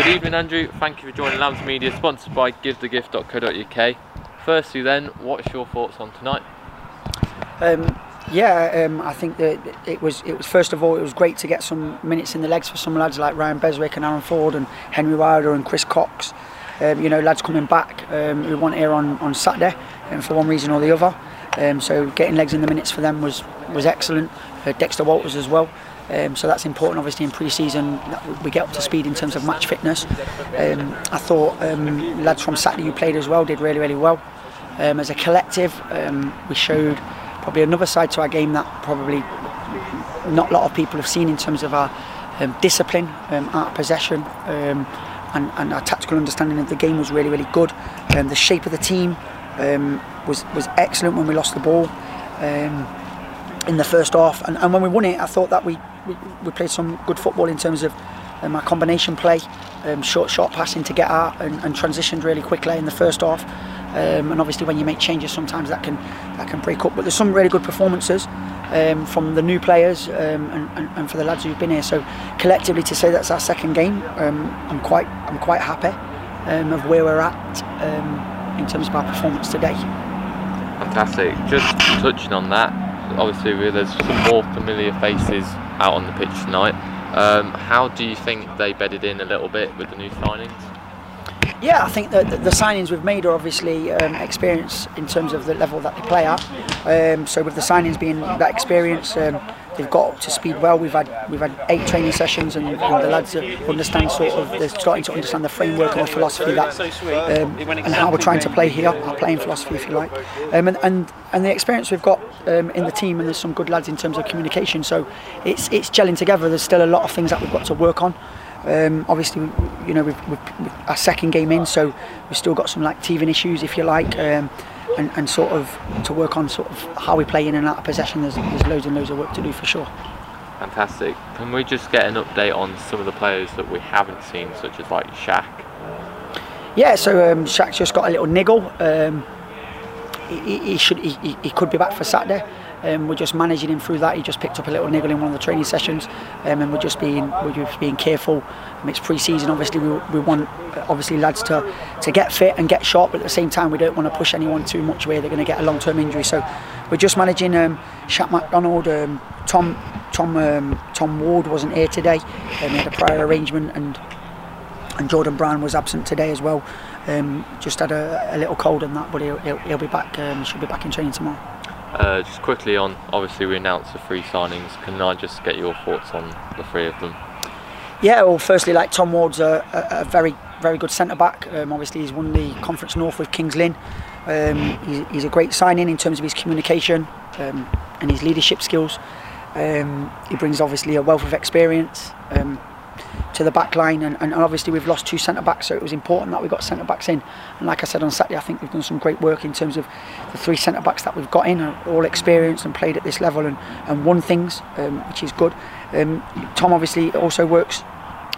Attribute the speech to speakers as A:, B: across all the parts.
A: Good evening, Andrew. Thank you for joining Lambs Media, sponsored by GiveTheGift.co.uk. Firstly, then, what's your thoughts on tonight?
B: Um, yeah, um, I think that it was it was first of all it was great to get some minutes in the legs for some lads like Ryan Beswick and Aaron Ford and Henry Wilder and Chris Cox. Um, you know, lads coming back um, who weren't here on, on Saturday um, for one reason or the other. Um, so getting legs in the minutes for them was was excellent. Uh, Dexter Walters as well. Um, so that's important, obviously, in pre-season we get up to speed in terms of match fitness. Um, I thought um, lads from Saturday who played as well did really, really well. Um, as a collective, um, we showed probably another side to our game that probably not a lot of people have seen in terms of our um, discipline, art possession, and, and our tactical understanding of the game was really, really good. The shape of the team was was excellent when we lost the ball um, in the first half, and, and when we won it, I thought that we, we, we played some good football in terms of um, combination play, um, short short passing to get out, and, and transitioned really quickly in the first half. Um, and obviously, when you make changes, sometimes that can that can break up. But there's some really good performances um, from the new players um, and, and, and for the lads who've been here. So collectively, to say that's our second game, um, I'm quite I'm quite happy um, of where we're at um, in terms of our performance today.
A: Fantastic. Just touching on that, obviously there's some more familiar faces out on the pitch tonight. Um, how do you think they bedded in a little bit with the new signings?
B: Yeah, I think that the, signings we've made are obviously um, experience in terms of the level that they play at. Um, so with the signings being that experience, um, they've got up to speed well. We've had we've had eight training sessions, and, and the lads understand sort of they're starting to understand the framework and the philosophy that um, and how we're trying to play here, our playing philosophy, if you like, um, and, and and the experience we've got um, in the team, and there's some good lads in terms of communication. So it's it's gelling together. There's still a lot of things that we've got to work on. Um, obviously, you know, we've, we've, our second game in, so we've still got some like teething issues, if you like, um, and, and sort of to work on sort of how we play in and out of possession. There's, there's loads and loads of work to do for sure.
A: Fantastic. Can we just get an update on some of the players that we haven't seen, such as like Shaq?
B: Yeah, so um, Shaq's just got a little niggle. Um, he, he, should he, he could be back for Saturday. Um, we're just managing him through that. He just picked up a little niggle in one of the training sessions, um, and we're just being we're just being careful. Um, it's pre-season, obviously. We, we want obviously lads to to get fit and get sharp, but at the same time, we don't want to push anyone too much where they're going to get a long-term injury. So we're just managing um, Shaq McDonald, um, Tom Tom um, Tom Ward wasn't here today. Um, he had a prior arrangement, and and Jordan Brown was absent today as well. Um, just had a, a little cold and that, but he'll, he'll, he'll be back. Um, should be back in training tomorrow.
A: Uh, just quickly on, obviously we announced the three signings. Can I just get your thoughts on the three of them?
B: Yeah, well, firstly, like Tom Ward's a, a, a very, very good centre back. Um, obviously, he's won the Conference North with Kings Lynn. Um, he's, he's, a great signing in terms of his communication um, and his leadership skills. Um, he brings obviously a wealth of experience um, to the back line, and, and obviously we've lost two centre backs, so it was important that we got centre backs in. And like I said on Saturday, I think we've done some great work in terms of the three centre backs that we've got in, are all experienced and played at this level and, and won things, um, which is good. Um, Tom obviously also works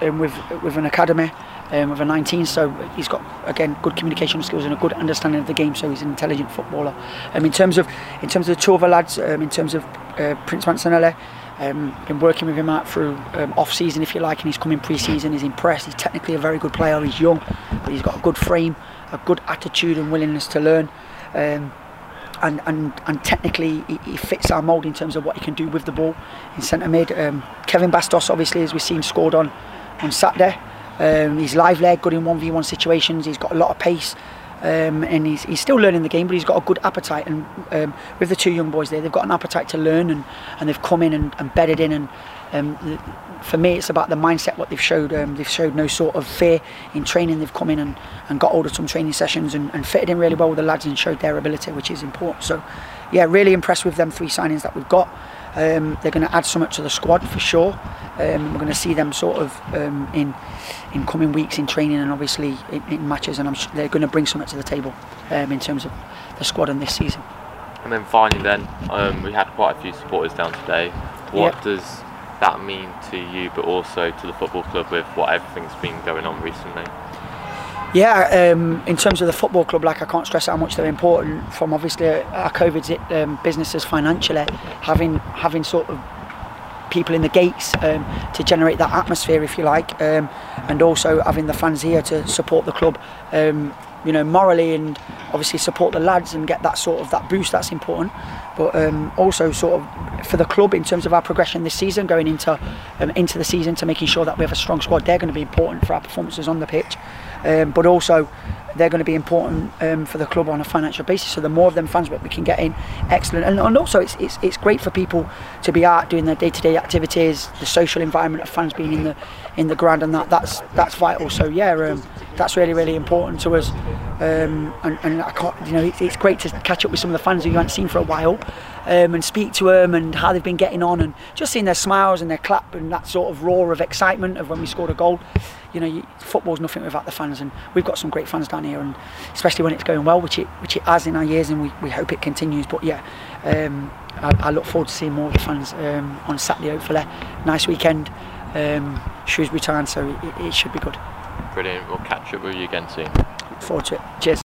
B: um, with with an academy. Um, with a 19, so he's got again good communication skills and a good understanding of the game. So he's an intelligent footballer. Um, in terms of in terms of the two other lads, um, in terms of uh, Prince Mansanelli, um, been working with him out through um, off season, if you like, and he's coming pre season. He's impressed. He's technically a very good player. He's young, but he's got a good frame, a good attitude, and willingness to learn. Um, and, and, and technically, he, he fits our mould in terms of what he can do with the ball in centre mid. Um, Kevin Bastos, obviously, as we've seen, scored on on Saturday. Um, he's lively, good in 1v1 situations. He's got a lot of pace. Um, and he's, he's still learning the game, but he's got a good appetite. And um, with the two young boys there, they've got an appetite to learn, and, and they've come in and, and bedded in. And um, for me, it's about the mindset what they've showed. Um, they've showed no sort of fear in training. They've come in and, and got hold of some training sessions and, and fitted in really well with the lads and showed their ability, which is important. So, yeah, really impressed with them three signings that we've got. Um, they're going to add something to the squad for sure. Um, we're going to see them sort of um, in in coming weeks in training and obviously in, in matches, and I'm sure they're going to bring something to the table um, in terms of the squad in this season.
A: And then finally, then um, we had quite a few supporters down today. What
B: Yep.
A: does that mean to you, but also to the football club with what everything's been going on recently?
B: Yeah, um, in terms of the football club, like I can't stress how much they're important. From obviously our COVID um, businesses financially, having having sort of people in the gates um, to generate that atmosphere, if you like, um, and also having the fans here to support the club. Um, you know, morally and obviously support the lads and get that sort of that boost. That's important, but um, also sort of for the club in terms of our progression this season, going into um, into the season to making sure that we have a strong squad. They're going to be important for our performances on the pitch, um, but also they're going to be important um, for the club on a financial basis. So the more of them fans we can get in, excellent. And, and also it's, it's it's great for people to be out doing their day-to-day activities, the social environment of fans being in the in the ground, and that that's that's vital. So yeah, um, that's really really important to us. Um, and, and I can't, you know, it's, it's great to catch up with some of the fans who you haven't seen for a while. Um, and speak to them and how they've been getting on and just seeing their smiles and their clap and that sort of roar of excitement of when we scored a goal you know, you, football's nothing without the fans, and we've got some great fans down here, and especially when it's going well, which it which it has in our years, and we, we hope it continues. But yeah, um, I, I look forward to seeing more of the fans um, on Saturday. Hopefully, nice weekend, um, Shrewsbury Town, so it, it should be good.
A: Brilliant. We'll catch up with you again soon.
B: Look forward to it. Cheers.